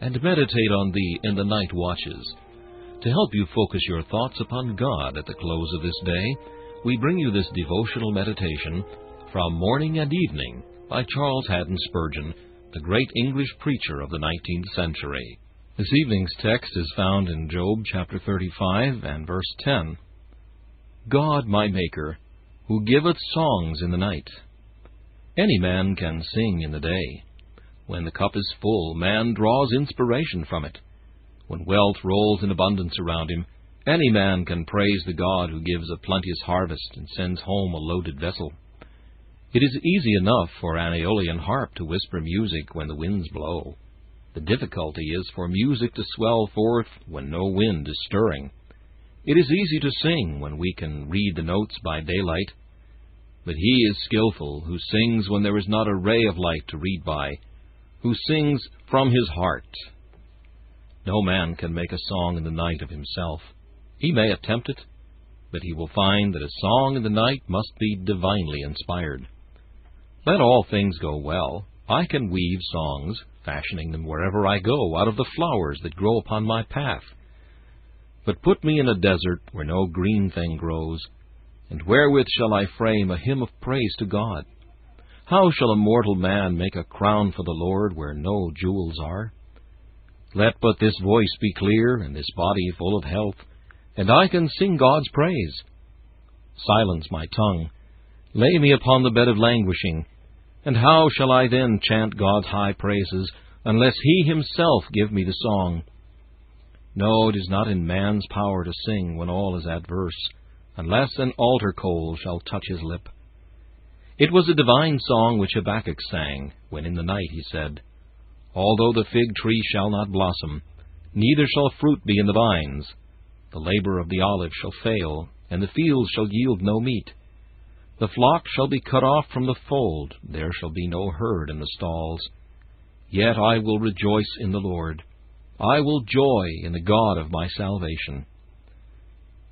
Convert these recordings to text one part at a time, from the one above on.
and meditate on thee in the night watches. To help you focus your thoughts upon God at the close of this day, we bring you this devotional meditation from Morning and Evening by Charles Haddon Spurgeon, the great English preacher of the 19th century. This evening's text is found in Job chapter 35 and verse 10. God my Maker, who giveth songs in the night. Any man can sing in the day. When the cup is full, man draws inspiration from it. When wealth rolls in abundance around him, any man can praise the God who gives a plenteous harvest and sends home a loaded vessel. It is easy enough for an Aeolian harp to whisper music when the winds blow. The difficulty is for music to swell forth when no wind is stirring. It is easy to sing when we can read the notes by daylight, but he is skilful who sings when there is not a ray of light to read by, who sings from his heart. No man can make a song in the night of himself. He may attempt it, but he will find that a song in the night must be divinely inspired. Let all things go well. I can weave songs, fashioning them wherever I go, out of the flowers that grow upon my path. But put me in a desert where no green thing grows, and wherewith shall I frame a hymn of praise to God? How shall a mortal man make a crown for the Lord where no jewels are? Let but this voice be clear, and this body full of health, and I can sing God's praise. Silence my tongue, lay me upon the bed of languishing, and how shall I then chant God's high praises, unless He Himself give me the song? No, it is not in man's power to sing when all is adverse, unless an altar coal shall touch his lip. It was a divine song which Habakkuk sang, when in the night he said, Although the fig tree shall not blossom, neither shall fruit be in the vines, the labor of the olive shall fail, and the fields shall yield no meat. The flock shall be cut off from the fold, there shall be no herd in the stalls. Yet I will rejoice in the Lord. I will joy in the God of my salvation.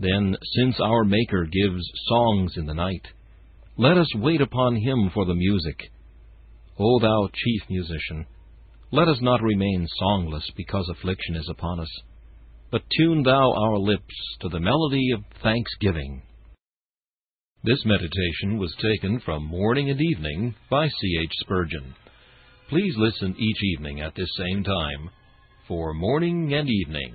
Then, since our Maker gives songs in the night, let us wait upon him for the music. O thou chief musician, let us not remain songless because affliction is upon us. but tune thou our lips to the melody of thanksgiving. This meditation was taken from Morning and Evening by C. H. Spurgeon. Please listen each evening at this same time for Morning and Evening.